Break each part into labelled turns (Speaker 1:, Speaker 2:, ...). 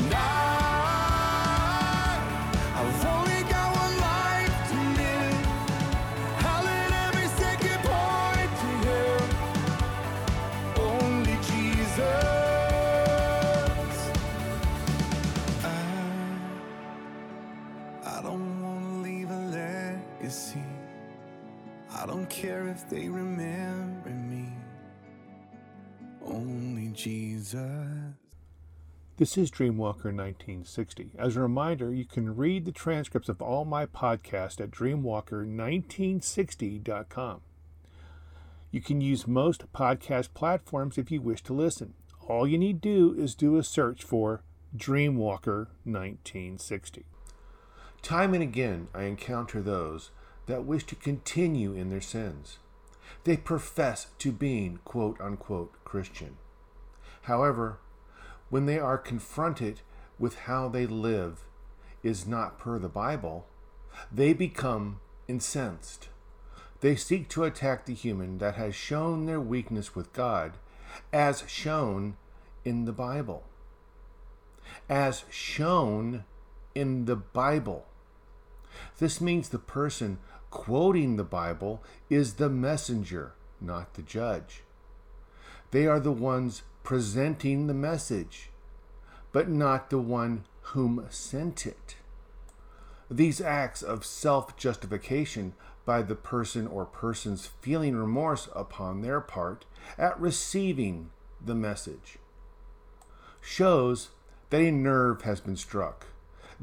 Speaker 1: And
Speaker 2: This is Dreamwalker 1960. As a reminder, you can read the transcripts of all my podcasts at dreamwalker1960.com. You can use most podcast platforms if you wish to listen. All you need do is do a search for Dreamwalker 1960. Time and again, I encounter those that wish to continue in their sins. They profess to being quote unquote Christian. However, when they are confronted with how they live is not per the Bible, they become incensed. They seek to attack the human that has shown their weakness with God, as shown in the Bible. As shown in the Bible. This means the person quoting the Bible is the messenger, not the judge. They are the ones presenting the message, but not the one whom sent it. These acts of self justification by the person or persons feeling remorse upon their part at receiving the message shows that a nerve has been struck.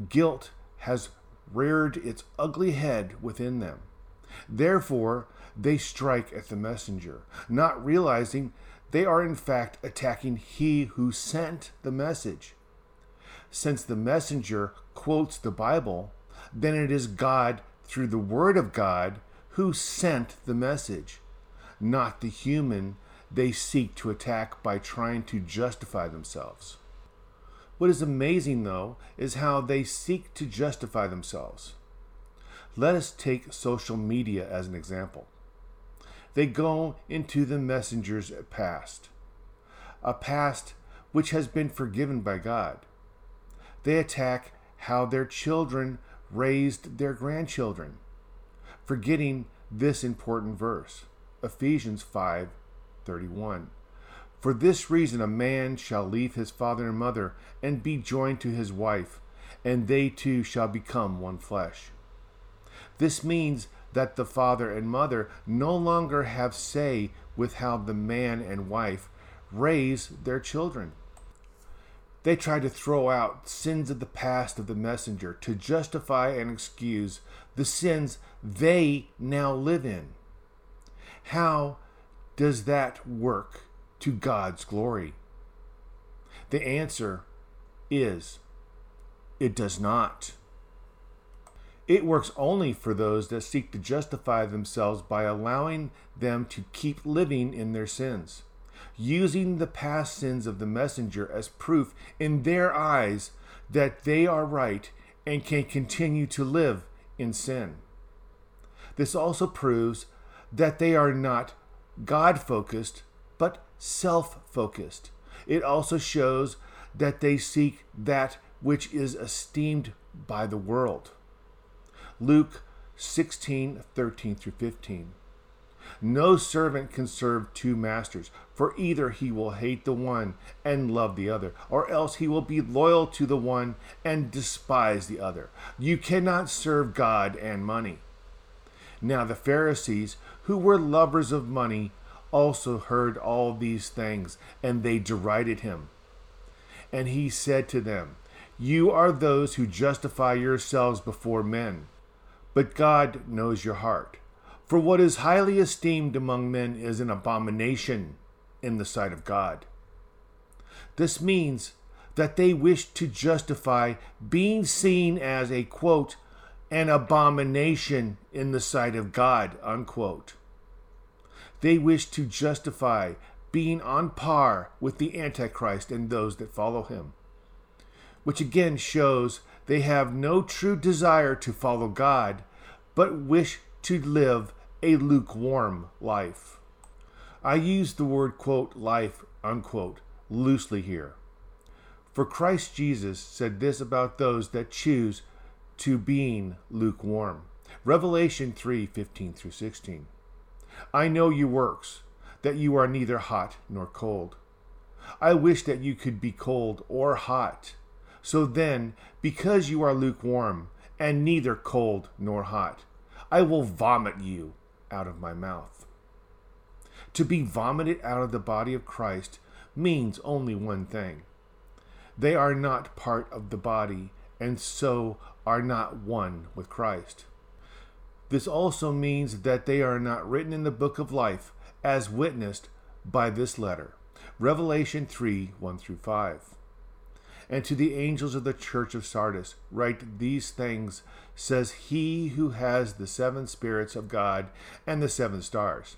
Speaker 2: Guilt has reared its ugly head within them. Therefore, they strike at the messenger, not realizing they are in fact attacking he who sent the message. Since the messenger quotes the Bible, then it is God, through the Word of God, who sent the message, not the human they seek to attack by trying to justify themselves. What is amazing, though, is how they seek to justify themselves. Let us take social media as an example. They go into the messenger's past, a past which has been forgiven by God. They attack how their children raised their grandchildren, forgetting this important verse, Ephesians 5:31. For this reason, a man shall leave his father and mother and be joined to his wife, and they two shall become one flesh. This means that the father and mother no longer have say with how the man and wife raise their children. They try to throw out sins of the past of the messenger to justify and excuse the sins they now live in. How does that work to God's glory? The answer is it does not. It works only for those that seek to justify themselves by allowing them to keep living in their sins, using the past sins of the messenger as proof in their eyes that they are right and can continue to live in sin. This also proves that they are not God focused, but self focused. It also shows that they seek that which is esteemed by the world. Luke 16 13 through 15. No servant can serve two masters, for either he will hate the one and love the other, or else he will be loyal to the one and despise the other. You cannot serve God and money. Now the Pharisees, who were lovers of money, also heard all these things, and they derided him. And he said to them, You are those who justify yourselves before men, but God knows your heart. For what is highly esteemed among men is an abomination in the sight of God. This means that they wish to justify being seen as a quote, an abomination in the sight of God, unquote. They wish to justify being on par with the Antichrist and those that follow him, which again shows they have no true desire to follow God, but wish to live a lukewarm life. I use the word quote life unquote loosely here. For Christ Jesus said this about those that choose to being lukewarm. Revelation 3 15 through 16. I know your works, that you are neither hot nor cold. I wish that you could be cold or hot. So then, because you are lukewarm, and neither cold nor hot, I will vomit you out of my mouth. To be vomited out of the body of Christ means only one thing they are not part of the body, and so are not one with Christ. This also means that they are not written in the book of life, as witnessed by this letter. Revelation 3 1 through 5. And to the angels of the church of Sardis, write these things, says he who has the seven spirits of God and the seven stars.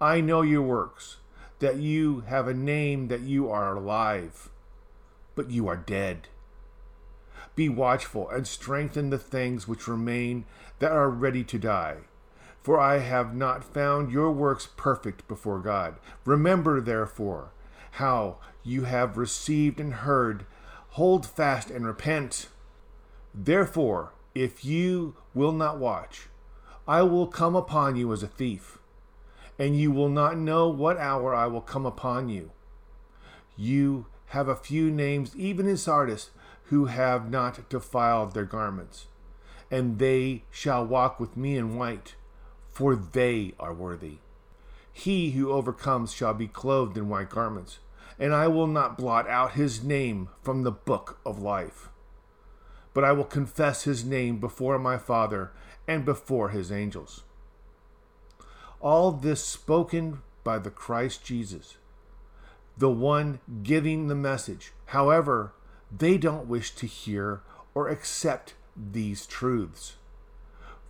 Speaker 2: I know your works, that you have a name, that you are alive but you are dead. Be watchful and strengthen the things which remain that are ready to die. For I have not found your works perfect before God. Remember, therefore, how you have received and heard. Hold fast and repent. Therefore, if you will not watch, I will come upon you as a thief, and you will not know what hour I will come upon you. You have a few names, even in Sardis, who have not defiled their garments. And they shall walk with me in white, for they are worthy. He who overcomes shall be clothed in white garments, and I will not blot out his name from the book of life. But I will confess his name before my Father and before his angels. All this spoken by the Christ Jesus the one giving the message. However, they don't wish to hear or accept these truths.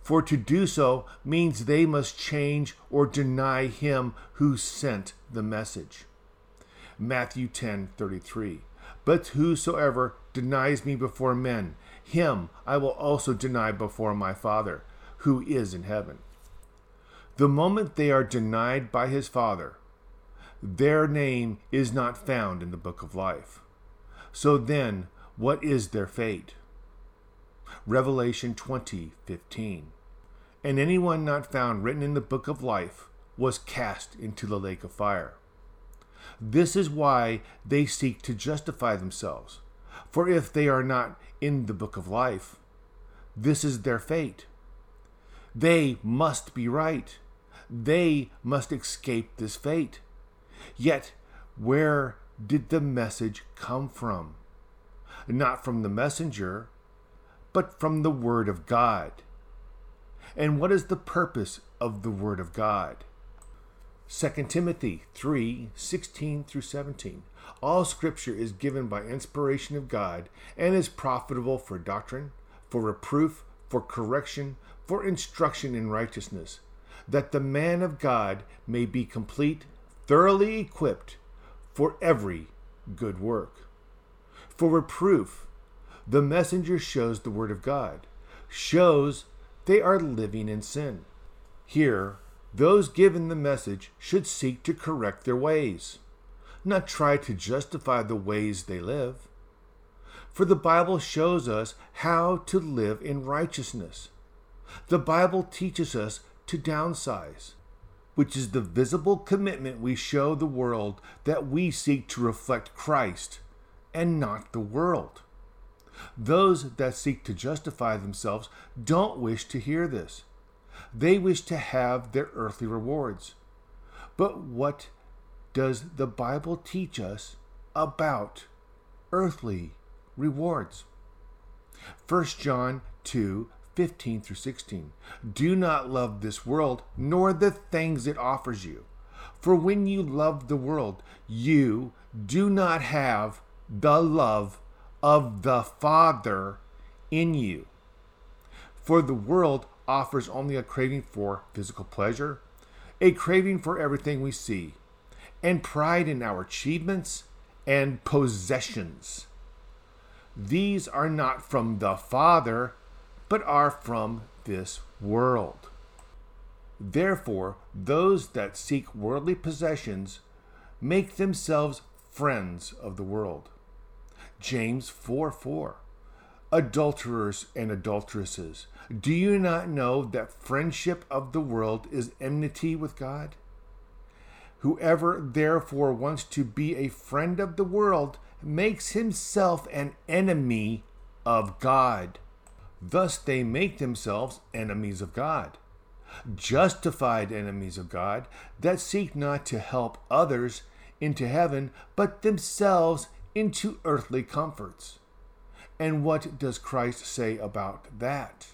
Speaker 2: For to do so means they must change or deny him who sent the message. Matthew 10:33 But whosoever denies me before men him I will also deny before my Father who is in heaven. The moment they are denied by his Father, their name is not found in the book of life. So then, what is their fate? Revelation 20:15. And anyone not found written in the book of life was cast into the lake of fire. This is why they seek to justify themselves. For if they are not in the book of life, this is their fate. They must be right. They must escape this fate. Yet, where did the message come from? Not from the messenger, but from the Word of God. And what is the purpose of the Word of God? 2 Timothy 3 16 through 17. All scripture is given by inspiration of God and is profitable for doctrine, for reproof, for correction, for instruction in righteousness, that the man of God may be complete, thoroughly equipped for every good work. For reproof, the messenger shows the word of God, shows they are living in sin. Here, those given the message should seek to correct their ways, not try to justify the ways they live. For the Bible shows us how to live in righteousness. The Bible teaches us to downsize which is the visible commitment we show the world that we seek to reflect Christ and not the world. Those that seek to justify themselves don't wish to hear this. They wish to have their earthly rewards. But what does the Bible teach us about earthly rewards? 1 John 2 15 through 16. Do not love this world, nor the things it offers you. For when you love the world, you do not have the love of the Father in you. For the world offers only a craving for physical pleasure, a craving for everything we see, and pride in our achievements and possessions. These are not from the Father but are from this world. Therefore, those that seek worldly possessions make themselves friends of the world. James 4 4. Adulterers and adulteresses, do you not know that friendship of the world is enmity with God? Whoever therefore wants to be a friend of the world makes himself an enemy of God. Thus they make themselves enemies of God. Justified enemies of God that seek not to help others into heaven, but themselves into earthly comforts. And what does Christ say about that?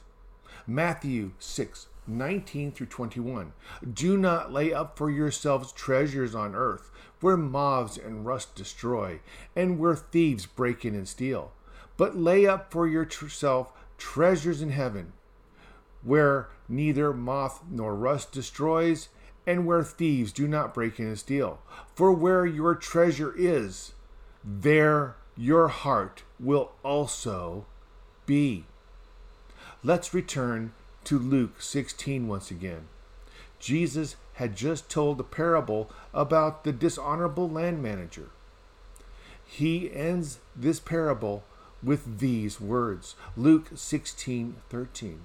Speaker 2: Matthew 6 19 through 21. Do not lay up for yourselves treasures on earth, where moths and rust destroy, and where thieves break in and steal. But lay up for yourself treasures in heaven, where neither moth nor rust destroys, and where thieves do not break in and steal. For where your treasure is, there your heart will also be. Let's return to Luke 16 once again. Jesus had just told the parable about the dishonorable land manager. He ends this parable with these words Luke 16 13.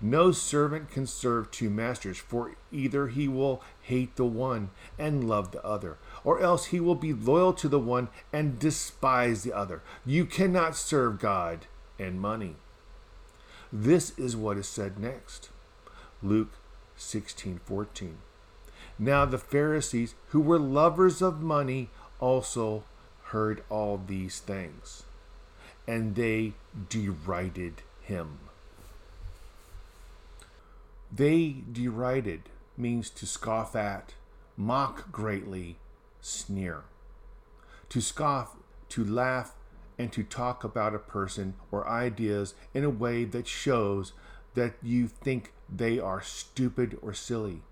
Speaker 2: No servant can serve two masters, for either he will hate the one and love the other, or else he will be loyal to the one and despise the other. You cannot serve God and money. This is what is said next. Luke 16:14. Now the Pharisees, who were lovers of money, also heard all these things, and they derided him. They derided means to scoff at, mock greatly, sneer. To scoff, to laugh, and to talk about a person or ideas in a way that shows that you think they are stupid or silly.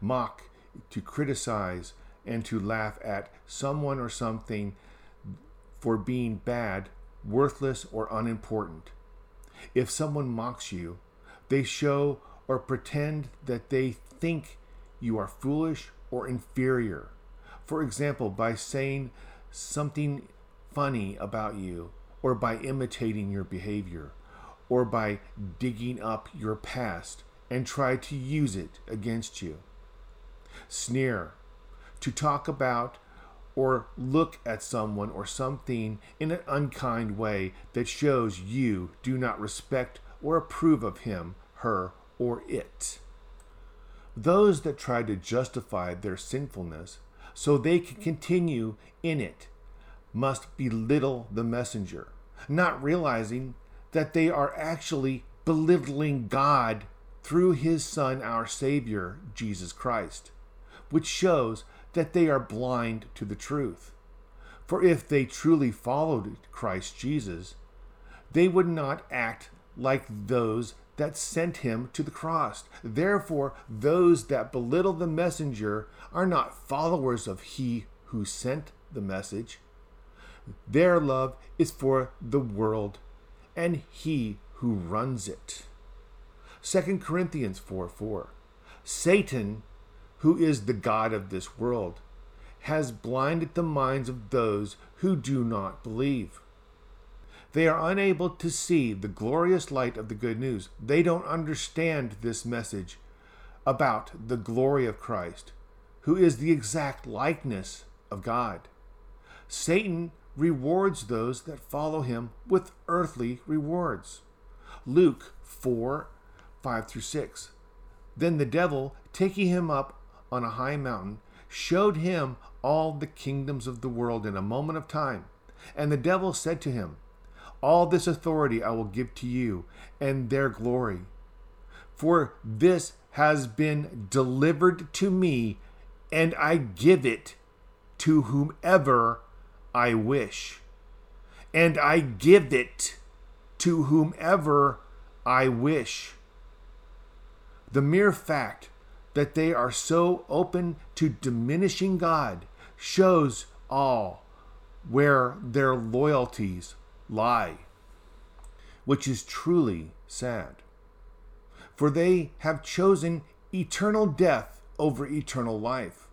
Speaker 2: Mock, to criticize, and to laugh at someone or something for being bad, worthless, or unimportant. If someone mocks you, they show or pretend that they think you are foolish or inferior. For example, by saying something funny about you, or by imitating your behavior, or by digging up your past and try to use it against you. Sneer, to talk about or look at someone or something in an unkind way that shows you do not respect or approve of him, her, or it. Those that try to justify their sinfulness so they can continue in it must belittle the messenger, not realizing that they are actually belittling God through his Son, our Savior, Jesus Christ, which shows that they are blind to the truth. For if they truly followed Christ Jesus, they would not act like those that sent him to the cross. Therefore, those that belittle the messenger are not followers of he who sent the message. Their love is for the world and he who runs it. 2 Corinthians 4 4. Satan, who is the God of this world, has blinded the minds of those who do not believe. They are unable to see the glorious light of the good news. They don't understand this message about the glory of Christ, who is the exact likeness of God. Satan rewards those that follow him with earthly rewards. Luke 4 5 through 6. Then the devil, taking him up on a high mountain, showed him all the kingdoms of the world in a moment of time. And the devil said to him, All this authority I will give to you, and their glory. For this has been delivered to me, and I give it to whomever I wish. And I give it to whomever I wish. The mere fact that they are so open to diminishing God shows all where their loyalties lie, which is truly sad. For they have chosen eternal death over eternal life,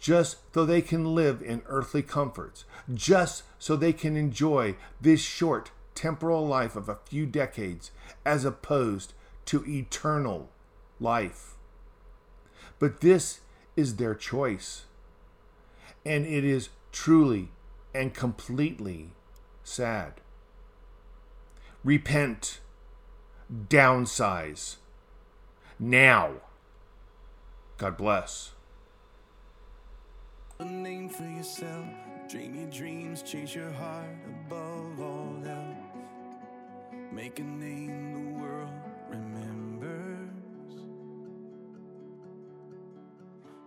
Speaker 2: just so they can live in earthly comforts, just so they can enjoy this short temporal life of a few decades as opposed to eternal life. But this is their choice, and it is truly and completely sad. Repent, downsize now. God bless
Speaker 1: a name for yourself. Dream your dreams, chase your heart above all else. Make a name the world remembers.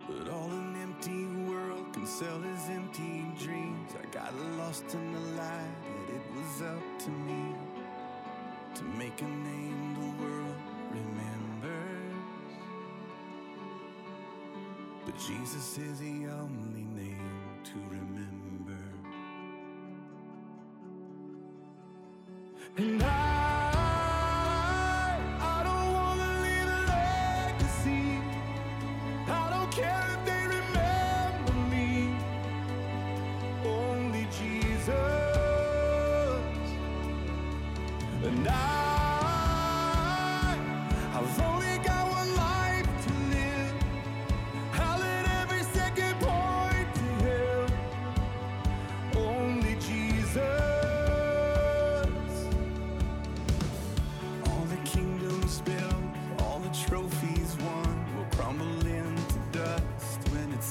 Speaker 1: But all an empty world can sell is empty dreams. I got lost in the lie that it was up to me to make a name the world. Jesus is the only name.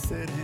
Speaker 1: said,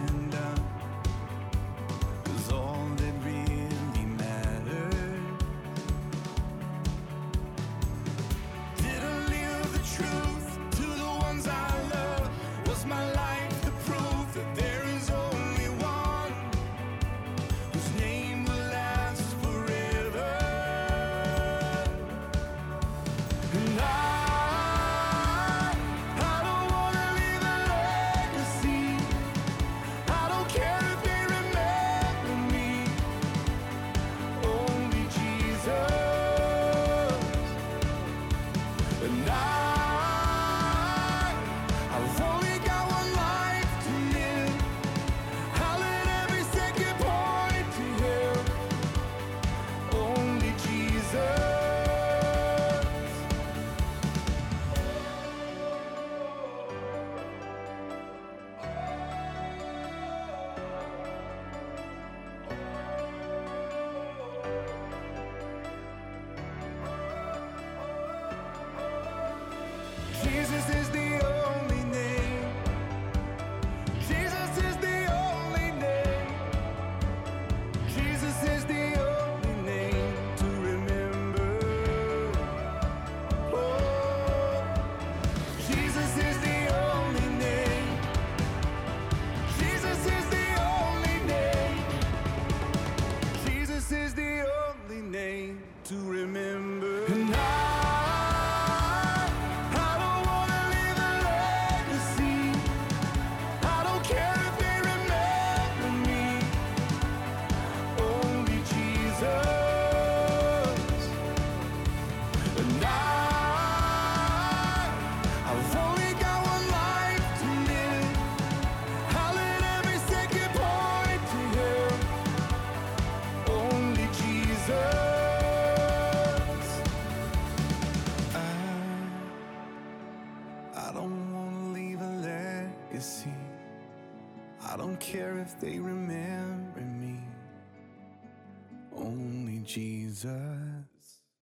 Speaker 1: desire.